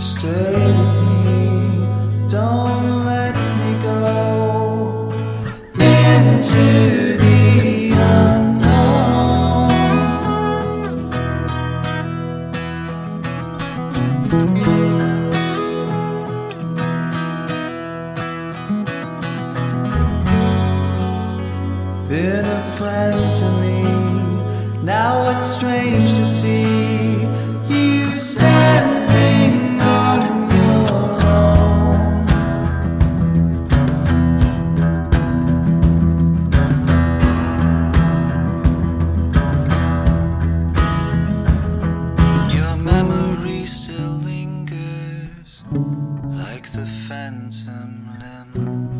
Stay with me, don't let me go into the unknown. been a friend to me. Now it's strange to see. like the phantom limb.